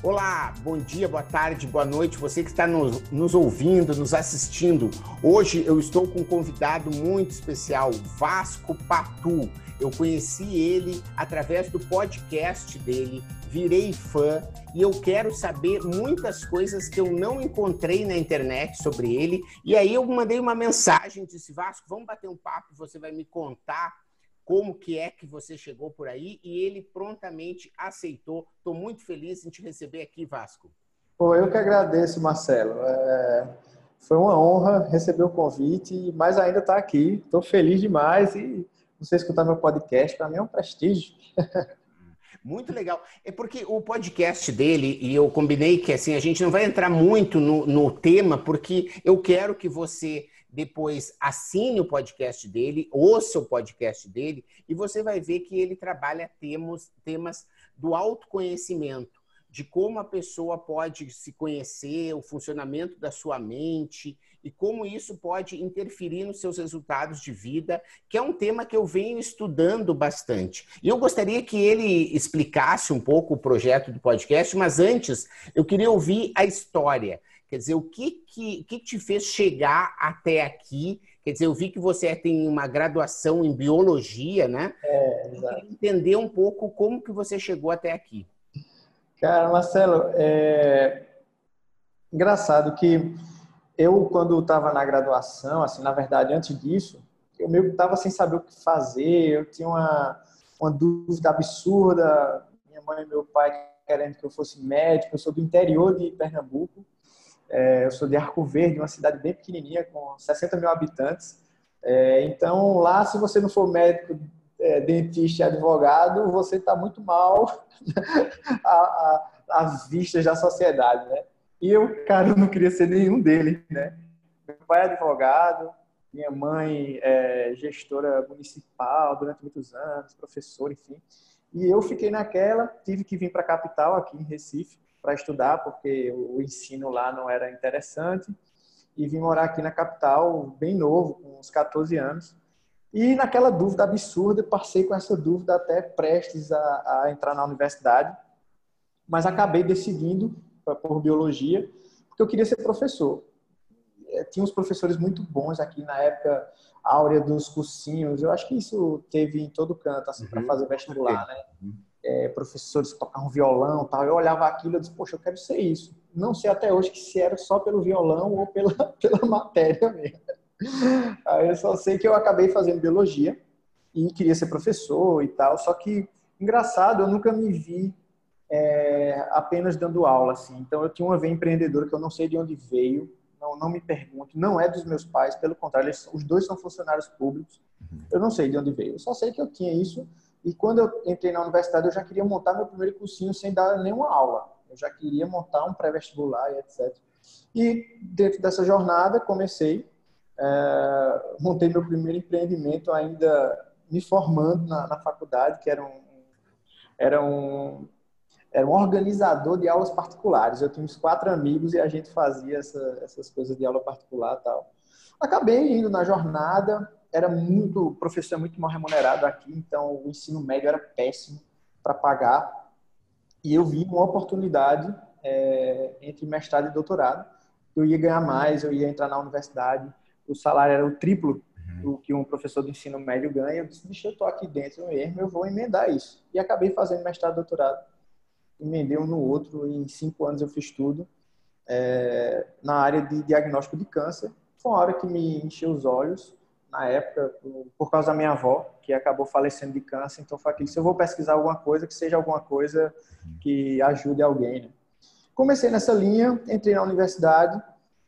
Olá, bom dia, boa tarde, boa noite, você que está nos, nos, ouvindo, nos assistindo. Hoje eu estou com um convidado muito especial, Vasco Patu. Eu conheci ele através do podcast dele, virei fã e eu quero saber muitas coisas que eu não encontrei na internet sobre ele. E aí eu mandei uma mensagem, disse, Vasco, vamos bater um papo, você vai me contar como que é que você chegou por aí e ele prontamente aceitou. Estou muito feliz em te receber aqui, Vasco. Pô, eu que agradeço, Marcelo. É... Foi uma honra receber o convite, mas ainda está aqui. Estou feliz demais e você escutar meu podcast para mim é um prestígio. Muito legal. É porque o podcast dele, e eu combinei que assim, a gente não vai entrar muito no, no tema, porque eu quero que você depois assine o podcast dele, ouça o podcast dele, e você vai ver que ele trabalha temas, temas do autoconhecimento, de como a pessoa pode se conhecer, o funcionamento da sua mente e como isso pode interferir nos seus resultados de vida, que é um tema que eu venho estudando bastante. E eu gostaria que ele explicasse um pouco o projeto do podcast, mas antes eu queria ouvir a história. Quer dizer, o que, que, que te fez chegar até aqui? Quer dizer, eu vi que você tem uma graduação em biologia, né? É, entender um pouco como que você chegou até aqui. Cara, Marcelo, é engraçado que eu, quando estava na graduação, assim, na verdade, antes disso, eu meio que estava sem saber o que fazer, eu tinha uma, uma dúvida absurda, minha mãe e meu pai querendo que eu fosse médico, eu sou do interior de Pernambuco, é, eu sou de Arco Verde, uma cidade bem pequenininha, com 60 mil habitantes. É, então, lá, se você não for médico, é, dentista e advogado, você está muito mal às vistas da sociedade, né? E eu, cara, não queria ser nenhum deles, né? Meu pai é advogado, minha mãe é gestora municipal durante muitos anos, professor, enfim. E eu fiquei naquela, tive que vir para a capital, aqui em Recife, para estudar, porque o ensino lá não era interessante. E vim morar aqui na capital, bem novo, com uns 14 anos. E naquela dúvida absurda, passei com essa dúvida até prestes a, a entrar na universidade. Mas acabei decidindo por biologia, porque eu queria ser professor. É, tinha uns professores muito bons aqui na época áurea dos cursinhos. Eu acho que isso teve em todo canto, assim, uhum. para fazer vestibular, né? Uhum é, professores que tocavam violão tal. Eu olhava aquilo e disse, poxa, eu quero ser isso. Não sei até hoje que se era só pelo violão ou pela, pela matéria mesmo. Aí eu só sei que eu acabei fazendo biologia e queria ser professor e tal. Só que, engraçado, eu nunca me vi é, apenas dando aula, assim. Então, eu tinha uma veia empreendedora que eu não sei de onde veio, não, não me pergunte, não é dos meus pais, pelo contrário, eles, os dois são funcionários públicos. Eu não sei de onde veio. Eu só sei que eu tinha isso e quando eu entrei na universidade, eu já queria montar meu primeiro cursinho sem dar nenhuma aula. Eu já queria montar um pré-vestibular e etc. E dentro dessa jornada, comecei, é, montei meu primeiro empreendimento ainda me formando na, na faculdade, que era um, era um era um organizador de aulas particulares. Eu tinha uns quatro amigos e a gente fazia essa, essas coisas de aula particular tal. Acabei indo na jornada, era muito, professor é muito mal remunerado aqui, então o ensino médio era péssimo para pagar. E eu vi uma oportunidade é, entre mestrado e doutorado. Eu ia ganhar mais, eu ia entrar na universidade, o salário era o triplo uhum. do que um professor de ensino médio ganha. Eu disse, deixa eu estou aqui dentro mesmo, eu vou emendar isso. E acabei fazendo mestrado e doutorado. Emendei um no outro, e em cinco anos eu fiz tudo é, na área de diagnóstico de câncer. Foi uma hora que me encheu os olhos na época, por causa da minha avó, que acabou falecendo de câncer. Então, foi aquilo, se eu vou pesquisar alguma coisa, que seja alguma coisa que ajude alguém. Né? Comecei nessa linha, entrei na universidade,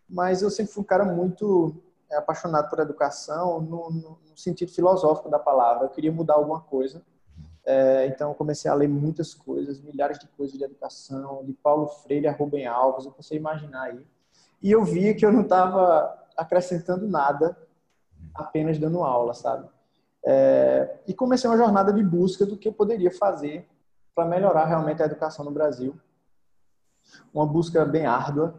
mas eu sempre fui um cara muito é, apaixonado por educação, no, no, sentido filosófico da palavra. Eu queria mudar alguma coisa. É, então, comecei a ler muitas coisas, milhares de coisas de educação, de Paulo Freire a Rubem Alves, eu comecei a imaginar aí. E eu via que eu não estava acrescentando nada apenas dando aula, sabe? É, e comecei uma jornada de busca do que eu poderia fazer para melhorar realmente a educação no Brasil. Uma busca bem árdua,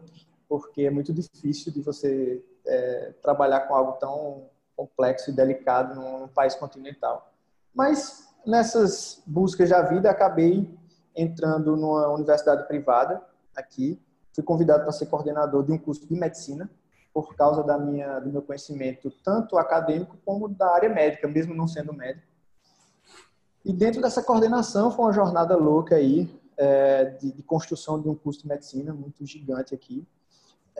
porque é muito difícil de você é, trabalhar com algo tão complexo e delicado num, num país continental. Mas nessas buscas da vida acabei entrando numa universidade privada aqui. Fui convidado para ser coordenador de um curso de medicina por causa da minha, do meu conhecimento tanto acadêmico como da área médica, mesmo não sendo médico. E dentro dessa coordenação foi uma jornada louca aí é, de, de, construção de um curso de medicina muito gigante aqui.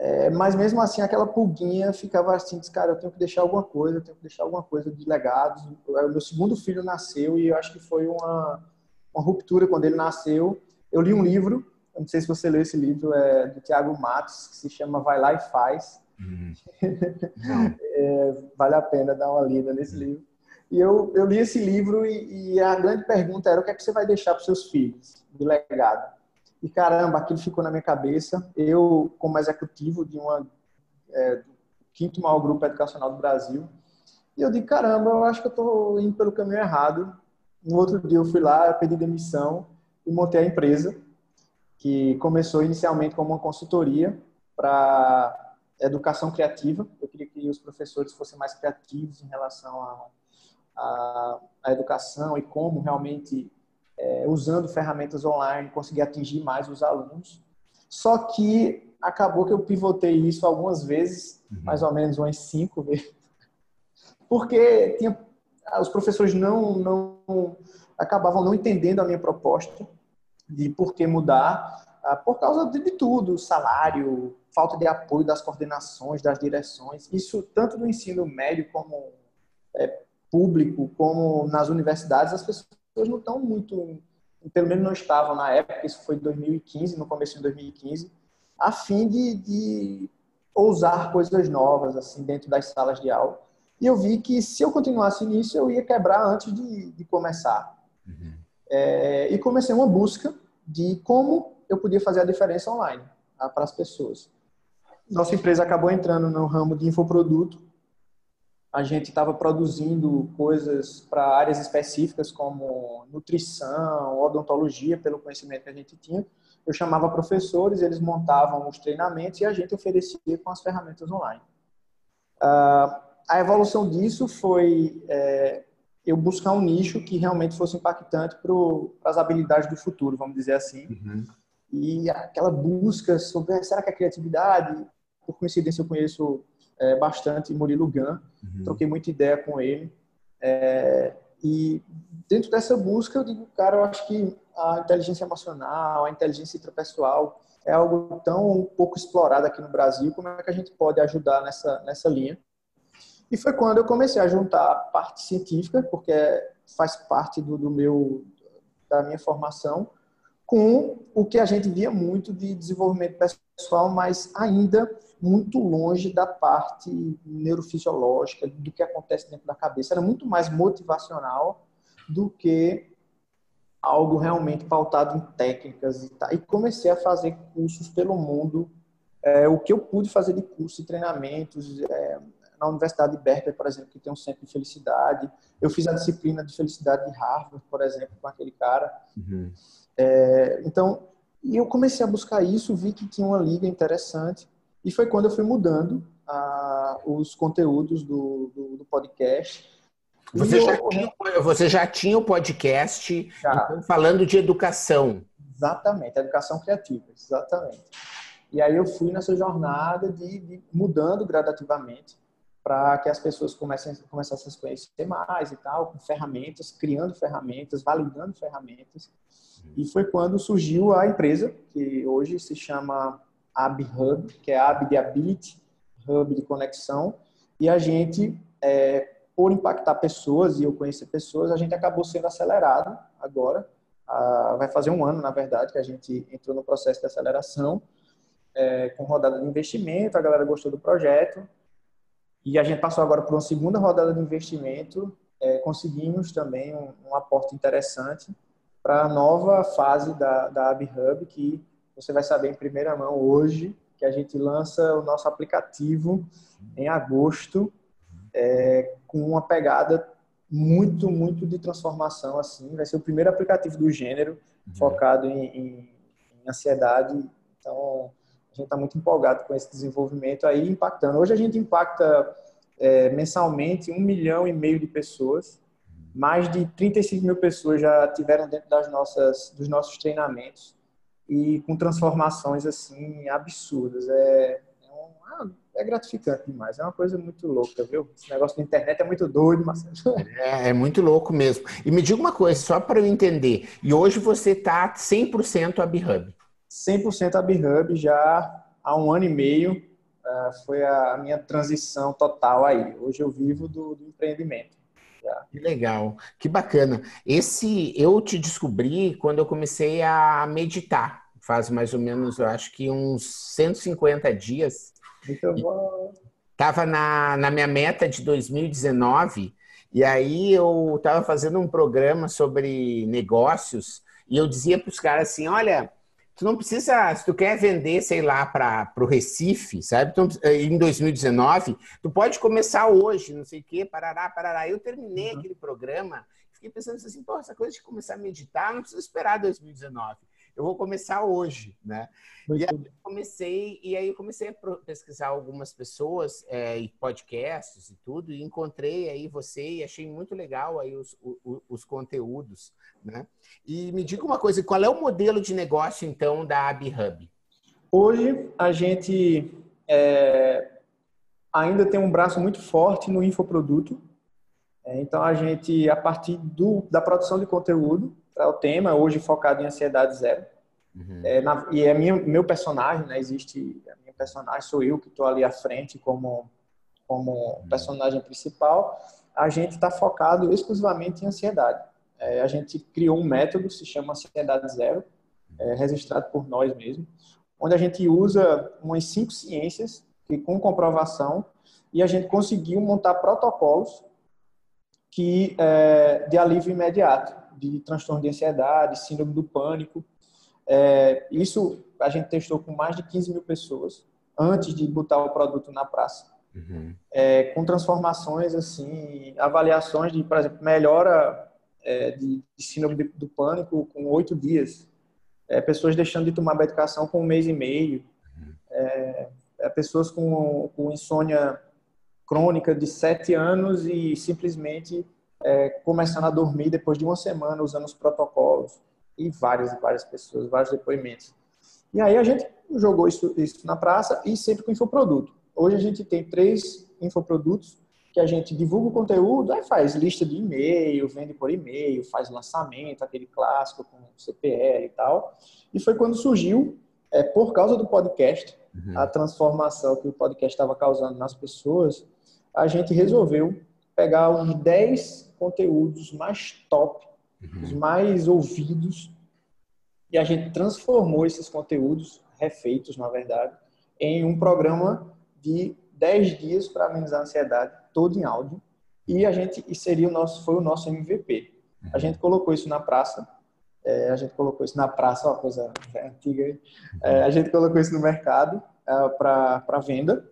É, mas mesmo assim, aquela pulguinha ficava assim, disse, cara, eu tenho que deixar alguma coisa, eu tenho que deixar alguma coisa de legados. O meu segundo filho nasceu e eu acho que foi uma, uma ruptura quando ele nasceu. Eu li um livro, não sei se você leu esse livro, é do Tiago Matos, que se chama Vai Lá e Faz. Uhum. é, vale a pena dar uma lida nesse livro. E eu, eu li esse livro e, e a grande pergunta era o que é que você vai deixar para seus filhos de legado? E caramba, aquilo ficou na minha cabeça. Eu, como executivo de uma é, do quinto maior grupo educacional do Brasil, e eu digo, caramba, eu acho que eu estou indo pelo caminho errado. No outro dia eu fui lá, pedi demissão e montei a empresa, que começou inicialmente como uma consultoria para educação criativa. Eu queria que os professores fossem mais criativos em relação à a, a, educação e como realmente é, usando ferramentas online, conseguir atingir mais os alunos. Só que acabou que eu pivotei isso algumas vezes, uhum. mais ou menos umas cinco vezes, porque tinha, os professores não, não acabavam não entendendo a minha proposta de por que mudar, ah, por causa de, de tudo, salário, falta de apoio das coordenações, das direções, isso tanto no ensino médio como é, público, como nas universidades, as pessoas pessoas não estão muito, pelo menos não estavam na época, isso foi em 2015, no começo de 2015, a fim de, de ousar coisas novas assim dentro das salas de aula. E eu vi que se eu continuasse nisso, eu ia quebrar antes de, de começar. Uhum. É, e comecei uma busca de como eu podia fazer a diferença online tá, para as pessoas. Nossa empresa acabou entrando no ramo de infoproduto, a gente estava produzindo coisas para áreas específicas como nutrição, odontologia, pelo conhecimento que a gente tinha. Eu chamava professores, eles montavam os treinamentos e a gente oferecia com as ferramentas online. Uh, a evolução disso foi é, eu buscar um nicho que realmente fosse impactante para as habilidades do futuro, vamos dizer assim. Uhum. E aquela busca sobre será que a criatividade, por coincidência eu conheço é, bastante Murilo Gun, uhum. troquei muita ideia com ele. É, e dentro dessa busca, eu digo, cara, eu acho que a inteligência emocional, a inteligência intrapessoal é algo tão pouco explorado aqui no Brasil. Como é que a gente pode ajudar nessa, nessa linha? E foi quando eu comecei a juntar a parte científica, porque faz parte do, do meu da minha formação, com o que a gente via muito de desenvolvimento pessoal, mas ainda muito longe da parte neurofisiológica, do que acontece dentro da cabeça. Era muito mais motivacional do que algo realmente pautado em técnicas e tal. E comecei a fazer cursos pelo mundo. É, o que eu pude fazer de curso e treinamentos é, na Universidade de Berkeley, por exemplo, que tem um centro de felicidade. Eu fiz a disciplina de felicidade de Harvard, por exemplo, com aquele cara. Uhum. É, então, e eu comecei a buscar isso, vi que tinha uma liga interessante e foi quando eu fui mudando ah, os conteúdos do, do, do podcast. Você já, eu... tinha, você já tinha o podcast então, falando de educação. Exatamente, educação criativa, exatamente. E aí eu fui nessa jornada de, de mudando gradativamente para que as pessoas comecem, começassem a se conhecer mais e tal, com ferramentas, criando ferramentas, validando ferramentas. E foi quando surgiu a empresa, que hoje se chama AbHub, que é Ab de Ability, Hub de conexão, e a gente, é, por impactar pessoas e eu conhecer pessoas, a gente acabou sendo acelerado agora. Ah, vai fazer um ano, na verdade, que a gente entrou no processo de aceleração, é, com rodada de investimento, a galera gostou do projeto, e a gente passou agora por uma segunda rodada de investimento, é, conseguimos também um, um aporte interessante para a nova fase da, da AbHub, que você vai saber em primeira mão hoje que a gente lança o nosso aplicativo em agosto é, com uma pegada muito, muito de transformação assim. Vai ser o primeiro aplicativo do gênero uhum. focado em, em, em, ansiedade. Então, a gente está muito empolgado com esse desenvolvimento aí, impactando. Hoje a gente impacta é, mensalmente um milhão e meio de pessoas Mais de 35 mil pessoas já tiveram dentro das nossas, dos nossos treinamentos e com transformações assim absurdas. É, é, um, ah, é gratificante demais. É uma coisa muito louca, viu? Esse negócio da internet é muito doido, mas é, é muito louco mesmo. E me diga uma coisa, só para eu entender. E hoje você está 100% AbHub? 100% AbHub já há um ano e meio. Uh, foi a minha transição total aí. Hoje eu vivo do, do empreendimento. Que legal, que bacana. Esse eu te descobri quando eu comecei a meditar. Faz mais ou menos, eu acho que uns 150 dias. Muito bom. Tava na, na minha meta de 2019 e aí eu estava fazendo um programa sobre negócios e eu dizia para os caras assim, olha, tu não precisa, se tu quer vender, sei lá, para o Recife, sabe? Então, em 2019, tu pode começar hoje, não sei o quê, parará, parará. Eu terminei uhum. aquele programa, fiquei pensando assim, pô, essa coisa de começar a meditar, não precisa esperar 2019 eu vou começar hoje, né? Muito e aí eu comecei, e aí eu comecei a pesquisar algumas pessoas é, e podcasts e tudo, e encontrei aí você e achei muito legal aí os, os, os, conteúdos, né? E me diga uma coisa, qual é o modelo de negócio, então, da AbHub? Hoje, a gente é, ainda tem um braço muito forte no infoproduto, é, então a gente, a partir do, da produção de conteúdo, para o tema, hoje focado em ansiedade zero. Uhum. É, na, e é minha, meu personagem, né? Existe a minha personagem, sou eu que estou ali à frente como, como uhum. personagem principal. A gente está focado exclusivamente em ansiedade. É, a gente criou um método, se chama Ansiedade Zero, é, registrado por nós mesmos, onde a gente usa umas cinco ciências que, com comprovação e a gente conseguiu montar protocolos que é, de alívio imediato de transtorno de ansiedade, síndrome do pânico. É, isso a gente testou com mais de 15 mil pessoas antes de botar o produto na praça. Uhum. É, com transformações, assim, avaliações de, por exemplo, melhora é, de, de, síndrome de, do pânico com oito dias. É, pessoas deixando de tomar medicação com um mês e meio. Uhum. É, é, pessoas com, com insônia crônica de sete anos e simplesmente é, começando a dormir depois de uma semana usando os protocolos e várias e várias pessoas, vários depoimentos. E aí a gente jogou isso, isso na praça e sempre com infoproduto. Hoje a gente tem três infoprodutos que a gente divulga o conteúdo, aí faz lista de e-mail, vende por e-mail, faz lançamento, aquele clássico com CPL e tal. E foi quando surgiu, é, por causa do podcast, uhum. a transformação que o podcast estava causando nas pessoas, a gente resolveu pegar uns 10 conteúdos mais top, uhum. os mais ouvidos, e a gente transformou esses conteúdos, refeitos na verdade, em um programa de 10 dias para amenizar a ansiedade, todo em áudio, e a gente e seria o nosso foi o nosso MVP. A uhum. gente colocou isso na praça, é, a gente colocou isso na praça, uma coisa antiga, é, a gente colocou isso no mercado é, para venda,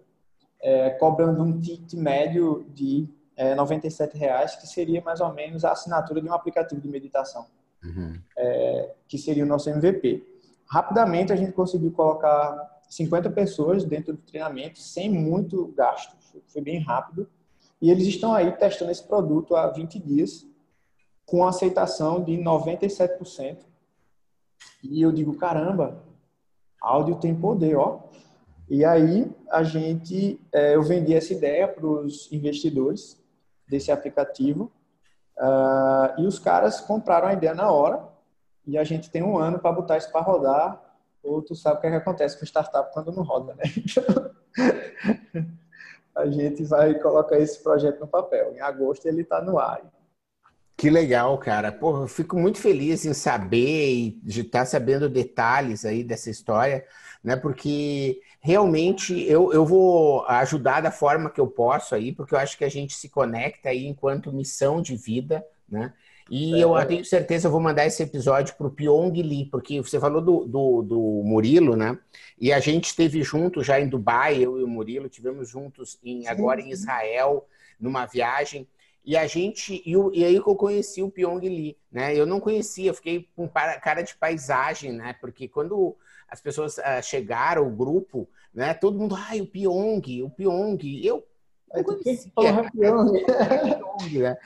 é, cobrando um ticket médio de é, 97 reais, que seria mais ou menos a assinatura de um aplicativo de meditação, uhum. é, que seria o nosso MVP. Rapidamente a gente conseguiu colocar 50 pessoas dentro do treinamento sem muito gasto, foi bem rápido. E eles estão aí testando esse produto há 20 dias, com aceitação de 97%. E eu digo, caramba, áudio tem poder, ó. E aí a gente, é, eu vendi essa ideia para os investidores desse aplicativo. Uh, e os caras compraram a ideia na hora e a gente tem um ano para botar isso para rodar. Ou tu sabe o que, é que acontece com startup quando não roda, né? a gente vai colocar esse projeto no papel. Em agosto ele está no ar. Que legal, cara. Pô, eu fico muito feliz em saber e de estar tá sabendo detalhes aí dessa história, né? Porque realmente eu, eu vou ajudar da forma que eu posso aí, porque eu acho que a gente se conecta aí enquanto missão de vida, né? E é, eu tenho certeza eu vou mandar esse episódio para o Pyong Lee, porque você falou do, do, do, Murilo, né? E a gente esteve junto já em Dubai, eu e o Murilo, tivemos juntos em, agora em Israel, numa viagem. E a gente, e, o, e aí que eu conheci o Pyong Lee, né? Eu não conhecia, fiquei com cara de paisagem, né? Porque quando as pessoas uh, chegaram, o grupo, né? Todo mundo, ai, o Pyong, o Pyong. Eu, Aí, né?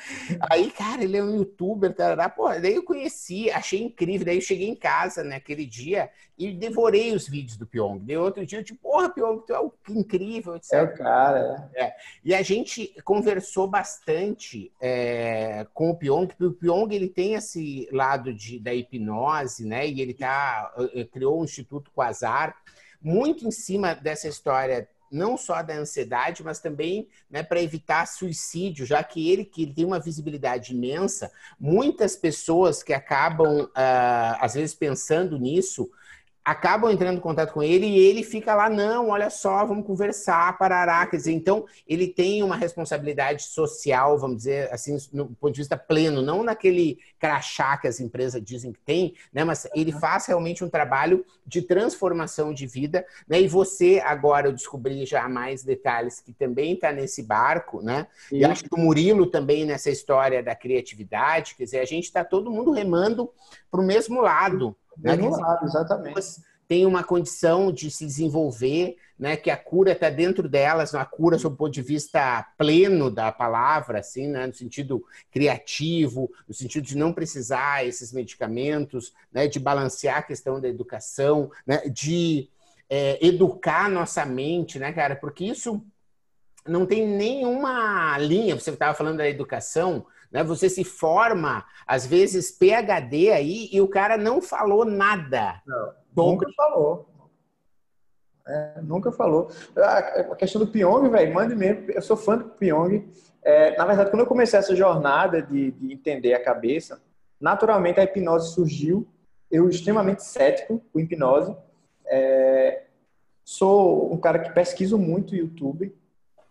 Aí, cara, ele é um youtuber, tarará. Porra, daí eu conheci, achei incrível. Daí eu cheguei em casa naquele dia e devorei os vídeos do Pyong. Daí outro dia eu tipo, porra, Pyong, tu é o incrível, etc. É o cara. É. é. E a gente conversou bastante é, com o Pyong, porque o Pyong ele tem esse lado de, da hipnose, né? E ele tá, eh, criou o um Instituto Quasar, muito em cima dessa história não só da ansiedade, mas também né, para evitar suicídio, já que ele, que tem uma visibilidade imensa, muitas pessoas que acabam, uh, às vezes, pensando nisso, acabam entrando em contato com ele e ele fica lá, não, olha só, vamos conversar, parará. Quer dizer, então ele tem uma responsabilidade social, vamos dizer assim, no ponto de vista pleno, não naquele crachá que as empresas dizem que tem, né? Mas ele faz realmente um trabalho de transformação de vida, né? E você, agora eu descobri já mais detalhes que também está nesse barco, né? E acho que o Murilo também nessa história da criatividade, quer dizer, a gente está todo mundo remando para o mesmo lado. Né? Lado, exatamente. Tem uma condição de se desenvolver, né? Que a cura está dentro delas, a cura sob o ponto de vista pleno da palavra, assim, né? No sentido criativo, no sentido de não precisar esses medicamentos, né? De balancear a questão da educação, né? De é, educar nossa mente, né, cara? Porque isso não tem nenhuma linha. Você estava falando da educação, né? Você se forma, às vezes, PHD aí, e o cara não falou nada. Não, nunca falou. É, nunca falou. A, questão do Pyong, velho, mande mesmo. Eu sou fã do Pyong. É, na verdade, quando eu comecei essa jornada de, de, entender a cabeça, naturalmente a hipnose surgiu. Eu, extremamente cético com hipnose. É, sou um cara que pesquiso muito YouTube,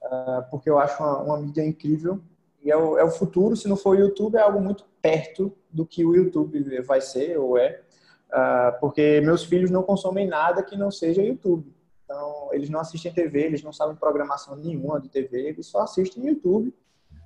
uh, porque eu acho uma, uma mídia incrível e é o, é o futuro, se não for o YouTube, é algo muito perto do que o YouTube vai ser ou é, uh, porque meus filhos não consomem nada que não seja YouTube. Então, eles não assistem TV, eles não sabem programação nenhuma de TV, eles só assistem YouTube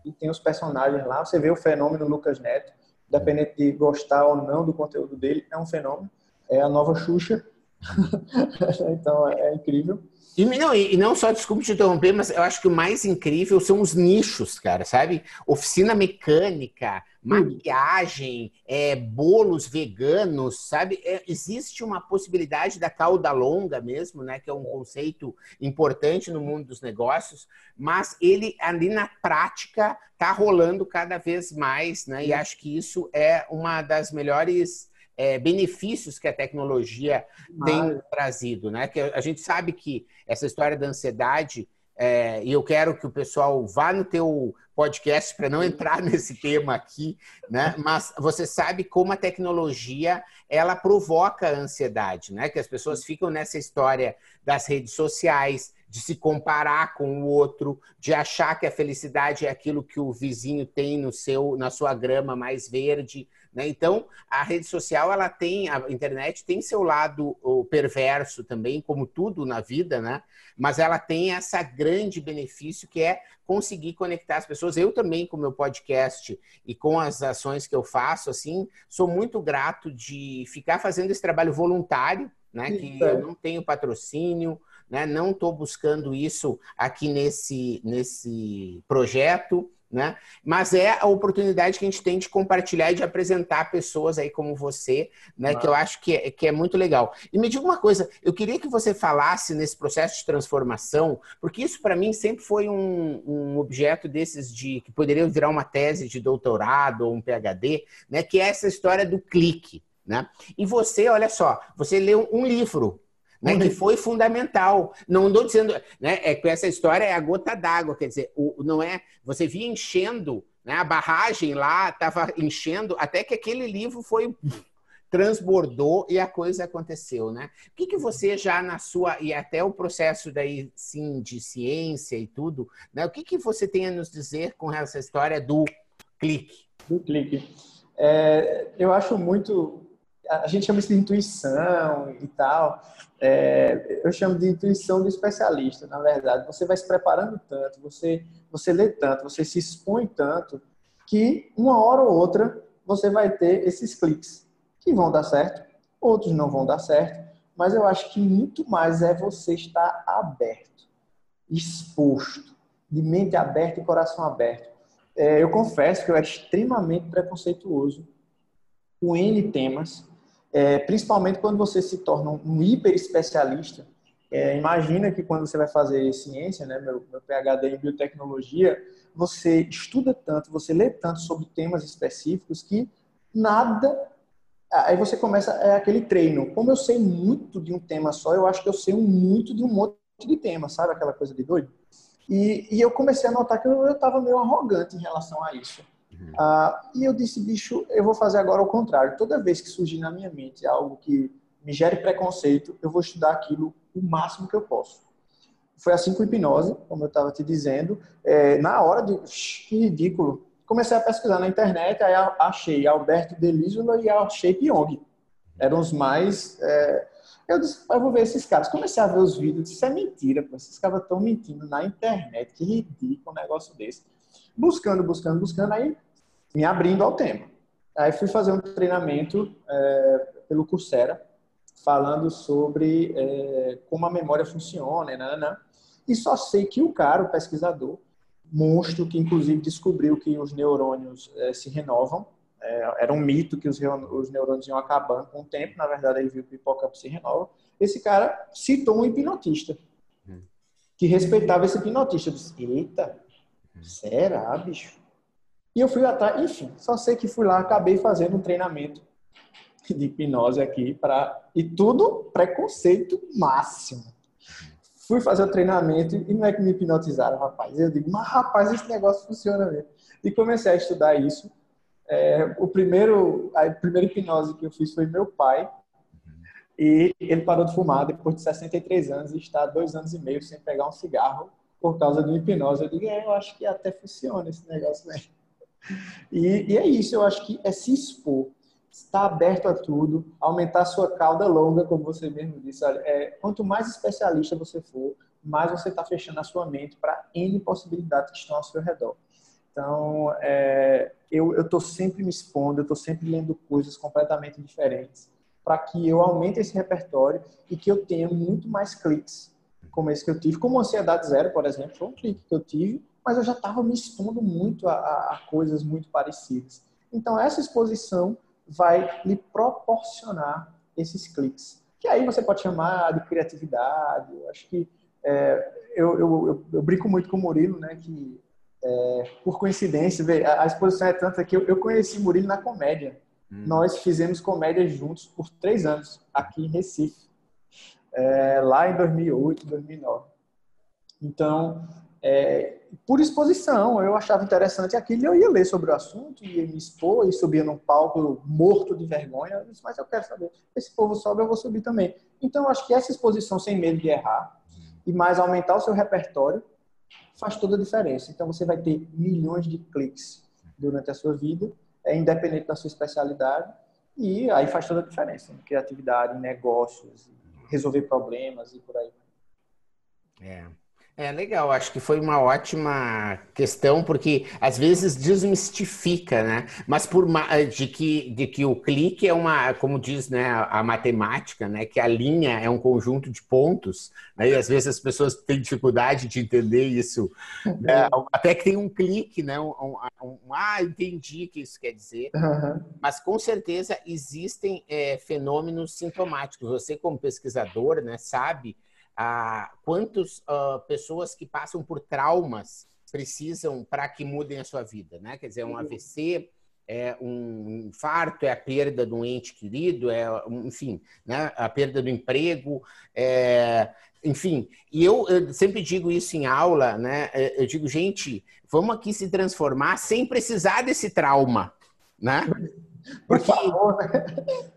e tem os personagens lá. Você vê o fenômeno Lucas Neto, independente de gostar ou não do conteúdo dele, é um fenômeno. É a nova Xuxa. então, é, é incrível. E não, e não só, desculpe te interromper, mas eu acho que o mais incrível são os nichos, cara, sabe? Oficina mecânica, maquiagem, é, bolos veganos, sabe? É, existe uma possibilidade da cauda longa mesmo, né? Que é um conceito importante no mundo dos negócios, mas ele ali na prática tá rolando cada vez mais, né? E acho que isso é uma das melhores é, benefícios que a tecnologia tem trazido, né? Que a gente sabe que essa história da ansiedade é, e eu quero que o pessoal vá no teu podcast para não entrar nesse tema aqui, né? Mas você sabe como a tecnologia ela provoca a ansiedade, né? Que as pessoas ficam nessa história das redes sociais, de se comparar com o outro, de achar que a felicidade é aquilo que o vizinho tem no seu, na sua grama mais verde, né? Então, a rede social, ela tem, a internet tem seu lado perverso também, como tudo na vida, né? Mas ela tem essa grande benefício que é conseguir conectar as pessoas. Eu também, com o meu podcast e com as ações que eu faço, assim, sou muito grato de ficar fazendo esse trabalho voluntário, né? Que eu não tenho patrocínio, né? Não estou buscando isso aqui nesse, nesse projeto. Né? Mas é a oportunidade que a gente tem de compartilhar e de apresentar pessoas aí como você, né? Que eu acho que é, que é muito legal. E me diga uma coisa, eu queria que você falasse nesse processo de transformação, porque isso para mim sempre foi um, um, objeto desses de que poderia virar uma tese de doutorado ou um PhD, né? Que é essa história do clique, né? E você, olha só, você leu um livro né, que foi fundamental. Não estou dizendo, né, é que essa história é a gota d'água, quer dizer, o, não é, você via enchendo, né, a barragem lá estava enchendo, até que aquele livro foi transbordou e a coisa aconteceu, né? O que, que você já na sua e até o processo daí sim de ciência e tudo, né? O que que você tem a nos dizer com essa história do clique? Do clique, é, eu acho muito a gente chama isso de intuição e tal. É, eu chamo de intuição do especialista, na verdade. Você vai se preparando tanto, você, você lê tanto, você se expõe tanto, que uma hora ou outra você vai ter esses cliques que vão dar certo, outros não vão dar certo, mas eu acho que muito mais é você estar aberto, exposto, de mente aberta e coração aberto. É, eu confesso que eu era extremamente preconceituoso com N temas, é, principalmente quando você se torna um hiper especialista. É, imagina que quando você vai fazer ciência, né, meu, meu PhD em biotecnologia, você estuda tanto, você lê tanto sobre temas específicos que nada. Aí você começa é aquele treino. Como eu sei muito de um tema só, eu acho que eu sei muito de um monte de temas, sabe aquela coisa de doido? E, e eu comecei a notar que eu estava meio arrogante em relação a isso. Uhum. Ah, e eu disse, bicho, eu vou fazer agora o contrário. Toda vez que surgir na minha mente algo que me gere preconceito, eu vou estudar aquilo o máximo que eu posso. Foi assim com hipnose, como eu estava te dizendo. É, na hora de. Que ridículo. Comecei a pesquisar na internet, aí achei Alberto Delísola e achei Pyong. Eram os mais. É... Eu disse, eu vou ver esses caras. Comecei a ver os vídeos, isso é mentira, pô. esses caras estão mentindo na internet, que ridículo um negócio desse. Buscando, buscando, buscando, aí me abrindo ao tempo. Aí fui fazer um treinamento é, pelo Coursera, falando sobre é, como a memória funciona, né, né, e só sei que o cara, o pesquisador, monstro, que inclusive descobriu que os neurônios é, se renovam, é, era um mito que os, os, neurônios iam acabando com o tempo, na verdade ele viu que o hipocampo se renova. Esse cara citou um hipnotista, hum. que respeitava esse hipnotista. Eu disse, eita, será, bicho? E eu fui atrás, enfim, só sei que fui lá, acabei fazendo um treinamento de hipnose aqui para e tudo preconceito máximo. Fui fazer o treinamento e não é que me hipnotizaram, rapaz. Eu digo, mas rapaz, esse negócio funciona mesmo. E comecei a estudar isso. É, o primeiro, a primeira hipnose que eu fiz foi meu pai. E ele parou de fumar depois de 63 anos e está dois anos e meio sem pegar um cigarro por causa de hipnose. Eu digo, é, eu acho que até funciona esse negócio aí. E, e é isso, eu acho que é se expor estar aberto a tudo, aumentar sua cauda longa, como você mesmo disse. Olha, é, quanto mais especialista você for, mais você está fechando a sua mente para N possibilidades que estão ao seu redor. Então, é, eu estou sempre me expondo, eu estou sempre lendo coisas completamente diferentes, para que eu aumente esse repertório e que eu tenha muito mais cliques, como esse que eu tive. Como Ansiedade Zero, por exemplo, foi um clique que eu tive, mas eu já estava me expondo muito a, a coisas muito parecidas. Então, essa exposição vai lhe proporcionar esses cliques. Que aí você pode chamar de criatividade. Eu acho que é, eu, eu, eu, eu, brinco muito com o Murilo, né? Que é, por coincidência, a, a, exposição é tanta que eu, eu conheci o Murilo na comédia. Hum. Nós fizemos comédia juntos por três anos aqui em Recife, é, lá em 2008, 2009. Então, é, por exposição, eu achava interessante aquilo e eu ia ler sobre o assunto, ia me expor e subia num palco morto de vergonha. Eu disse, mas eu quero saber, esse povo sobe, eu vou subir também. Então, eu acho que essa exposição sem medo de errar e mais aumentar o seu repertório faz toda a diferença. Então, você vai ter milhões de cliques durante a sua vida, é independente da sua especialidade, e aí faz toda a diferença em criatividade, em negócios, resolver problemas e por aí. É. É legal, acho que foi uma ótima questão, porque às vezes desmistifica, né? Mas por de que, de que o clique é uma, como diz né, a matemática, né? Que a linha é um conjunto de pontos, né? E às vezes as pessoas têm dificuldade de entender isso. Né? Uhum. Até que tem um clique, né? Um, um, um, ah, entendi o que isso quer dizer. Uhum. Mas com certeza existem é, fenômenos sintomáticos. Você, como pesquisador, né, sabe ah, quantas uh, pessoas que passam por traumas precisam para que mudem a sua vida, né? Quer dizer, um AVC, é um infarto, é a perda de um ente querido, é, enfim, né? a perda do emprego, é, enfim. E eu, eu, sempre digo isso em aula, né? Eu digo, gente, vamos aqui se transformar sem precisar desse trauma, né? Porque, Por favor, né?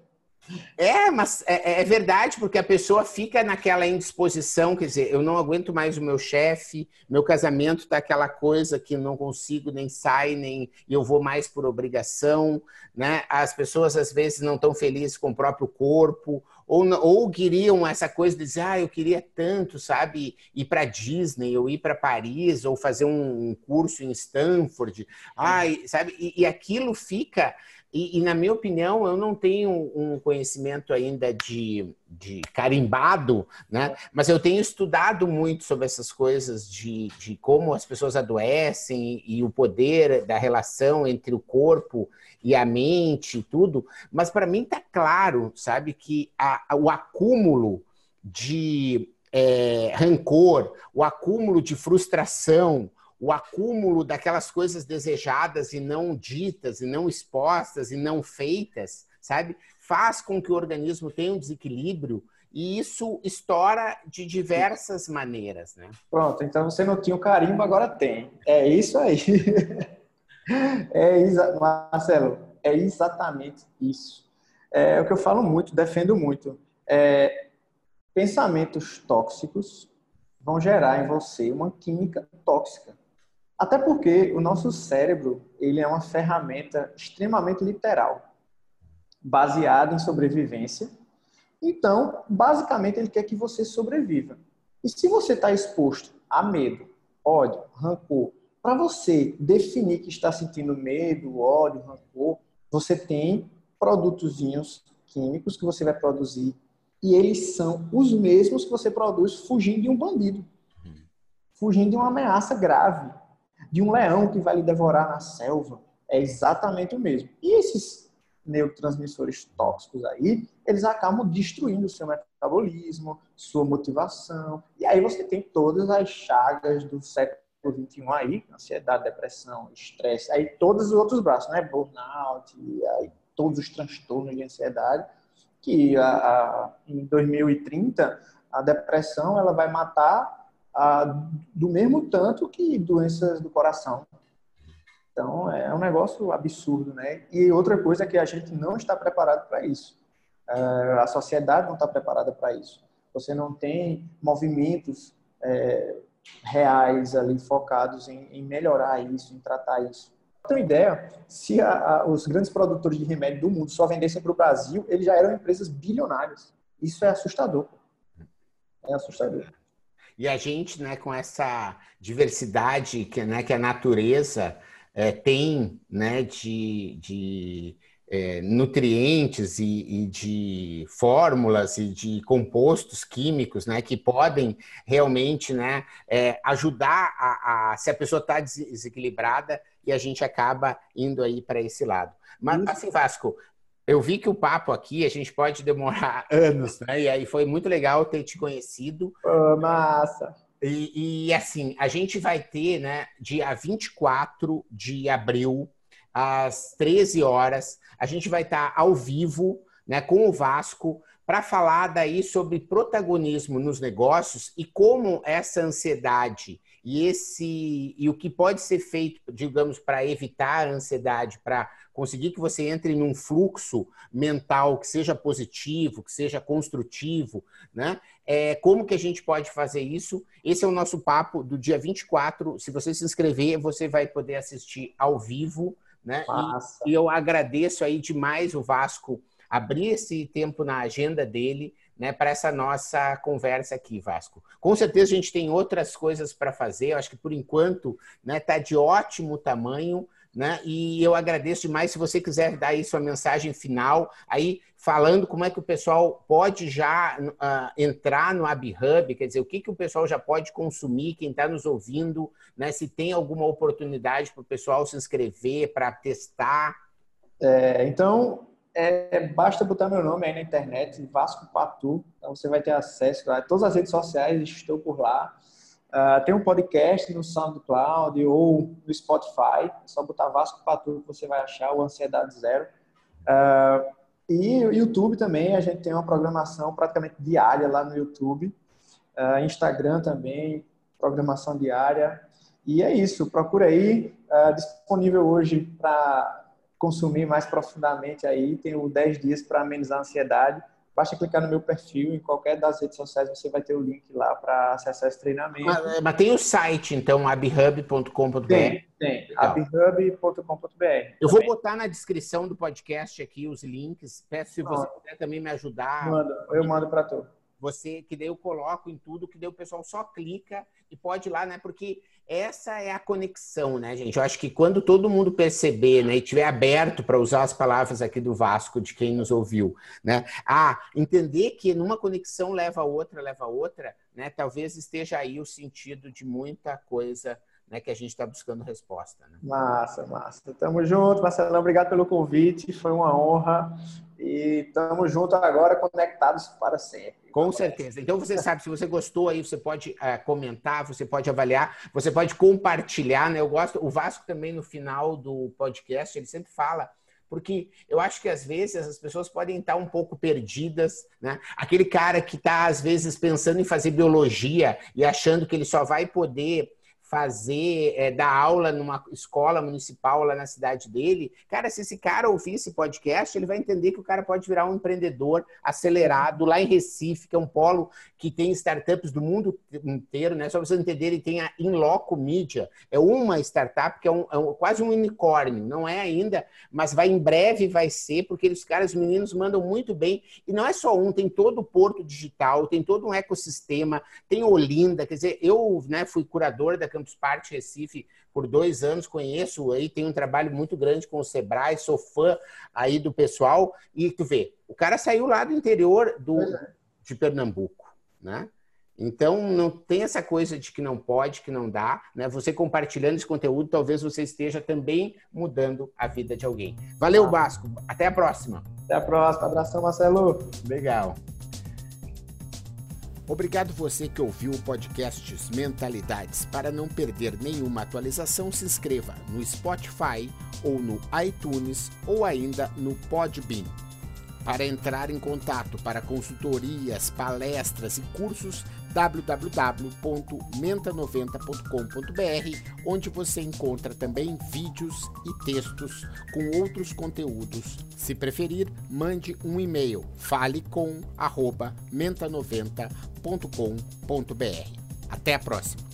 É, mas é, é, é, verdade, porque a pessoa fica naquela indisposição, quer dizer, eu não aguento mais o meu chefe, meu casamento tá aquela coisa que não consigo, nem sai, nem eu vou mais por obrigação, né? As pessoas às vezes não estão felizes com o próprio corpo, ou, ou queriam essa coisa de dizer, ah, eu queria tanto, sabe, ir para Disney, ou ir para Paris, ou fazer um curso em Stanford, ai, sabe, e, e aquilo fica E, e, na minha opinião, eu não tenho um conhecimento ainda de, de carimbado, né? Mas eu tenho estudado muito sobre essas coisas de, de como as pessoas adoecem e o poder da relação entre o corpo e a mente e tudo. Mas para mim está claro, sabe, que a, o acúmulo de é, rancor, o acúmulo de frustração, o acúmulo daquelas coisas desejadas e não ditas, e não expostas, e não feitas, sabe? Faz com que o organismo tenha um desequilíbrio e isso estoura de diversas maneiras, né? Pronto, então você não tinha o carimbo, agora tem. É isso aí. É. Marcelo, é exatamente isso. É o que eu falo muito, defendo muito. É, pensamentos tóxicos vão gerar em você uma química tóxica. Até porque o nosso cérebro, ele é uma ferramenta extremamente literal, baseada em sobrevivência. Então, basicamente, ele quer que você sobreviva. E se você está exposto a medo, ódio, rancor, para você definir que está sentindo medo, ódio, rancor, você tem produtozinhos químicos que você vai produzir e eles são os mesmos que você produz fugindo de um bandido, fugindo de uma ameaça grave de um leão que vai lhe devorar na selva. É exatamente o mesmo. E esses neurotransmissores tóxicos aí, eles acabam destruindo o seu metabolismo, sua motivação. E aí você tem todas as chagas do século XXI aí, ansiedade, depressão, estresse, aí todos os outros braços, né? Burnout, aí todos os transtornos de ansiedade, que a, a, em 2030 a depressão ela vai matar ah, do mesmo tanto que doenças do coração. Então, é um negócio absurdo, né? E outra coisa é que a gente não está preparado para isso. Ah, a sociedade não está preparada para isso. Você não tem movimentos é, reais ali focados em, em, melhorar isso, em tratar isso. Uma ideia, se a, a, os grandes produtores de remédio do mundo só vendessem para o Brasil, eles já eram empresas bilionárias. Isso é assustador. É assustador. E a gente, né, com essa diversidade que, né, que a natureza é, tem né, de, de é, nutrientes e, e, de fórmulas e de compostos químicos né, que podem realmente né, é, ajudar a, a, se a pessoa está desequilibrada e a gente acaba indo aí para esse lado. Mas, assim, Vasco, eu vi que o papo aqui a gente pode demorar anos, né? E aí foi muito legal ter te conhecido. Oh, massa! E, e, assim, a gente vai ter, né, dia 24 de abril, às 13 horas, a gente vai estar ao vivo, né, com o Vasco, para falar daí sobre protagonismo nos negócios e como essa ansiedade e esse e o que pode ser feito, digamos, para evitar a ansiedade, para conseguir que você entre num fluxo mental que seja positivo, que seja construtivo, né? É, como que a gente pode fazer isso? Esse é o nosso papo do dia 24. Se você se inscrever, você vai poder assistir ao vivo, né? E, e eu agradeço aí demais o Vasco abrir esse tempo na agenda dele né, para essa nossa conversa aqui, Vasco. Com certeza a gente tem outras coisas para fazer, eu acho que por enquanto está né, tá de ótimo tamanho. Né? E eu agradeço demais se você quiser dar aí sua mensagem final, aí falando como é que o pessoal pode já uh, entrar no AbHub, quer dizer, o que, que o pessoal já pode consumir, quem está nos ouvindo, né? se tem alguma oportunidade para o pessoal se inscrever, para testar. É, então, é, basta botar meu nome aí na internet, Vasco Patu, então você vai ter acesso a todas as redes sociais, estou por lá. Uh, tem um podcast no SoundCloud ou no Spotify, é só botar Vasco Patu que você vai achar o Ansiedade Zero. Uh, e o YouTube também, a gente tem uma programação praticamente diária lá no YouTube. Uh, Instagram também, programação diária. E é isso, procura aí, disponível hoje para consumir mais profundamente aí, tenho 10 dias para amenizar a ansiedade. Basta clicar no meu perfil, em qualquer das redes sociais você vai ter o link lá para acessar esse treinamento. Mas, mas, tem o site, então, abhub.com.br? Tem, tem. abhub.com.br. Eu vou botar na descrição do podcast aqui os links. Peço se você puder também me ajudar. Manda, eu mando para tu. Você, que daí eu coloco em tudo, que daí o pessoal só clica e pode ir lá, né? Porque essa é a conexão, né, gente? Eu acho que quando todo mundo perceber, né, e tiver aberto para usar as palavras aqui do Vasco de quem nos ouviu, né? Ah, entender que numa conexão leva a outra, leva a outra, né? Talvez esteja aí o sentido de muita coisa né, que a gente está buscando resposta. Né? Massa, massa. Tamo junto, Marcelão. Obrigado pelo convite. Foi uma honra. E tamo junto agora, conectados para sempre. Com certeza. Então você sabe, se você gostou aí, você pode uh, comentar, você pode avaliar, você pode compartilhar, né? Eu gosto. O Vasco também no final do podcast ele sempre fala porque eu acho que às vezes as pessoas podem estar um pouco perdidas, né? Aquele cara que está às vezes pensando em fazer biologia e achando que ele só vai poder fazer, é, dar aula numa escola municipal lá na cidade dele, cara, se esse cara ouvir esse podcast, ele vai entender que o cara pode virar um empreendedor acelerado lá em Recife, que é um polo que tem startups do mundo inteiro, né? Só pra vocês entenderem, tem a Inloco Media, é uma startup que é, um, é um, quase um unicórnio, não é ainda, mas vai em breve vai ser, porque os caras, os meninos mandam muito bem, e não é só um, tem todo o Porto Digital, tem todo um ecossistema, tem Olinda, quer dizer, eu né, fui curador da Campus Party Recife por dois anos, conheço aí, tenho um trabalho muito grande com o Sebrae, sou fã aí do pessoal, e tu vê, o cara saiu lá do interior do, é. de Pernambuco, né? Então, não tem essa coisa de que não pode, que não dá. Né? Você compartilhando esse conteúdo, talvez você esteja também mudando a vida de alguém. Valeu, Basco. Até a próxima. Até a próxima. Abração, Marcelo. Legal. Obrigado você que ouviu o podcast Mentalidades. Para não perder nenhuma atualização, se inscreva no Spotify ou no iTunes ou ainda no Podbean. Para entrar em contato para consultorias, palestras e cursos, www.menta90.com.br, onde você encontra também vídeos e textos com outros conteúdos. Se preferir, mande um e-mail falecom@menta90.com.br. Até a próxima.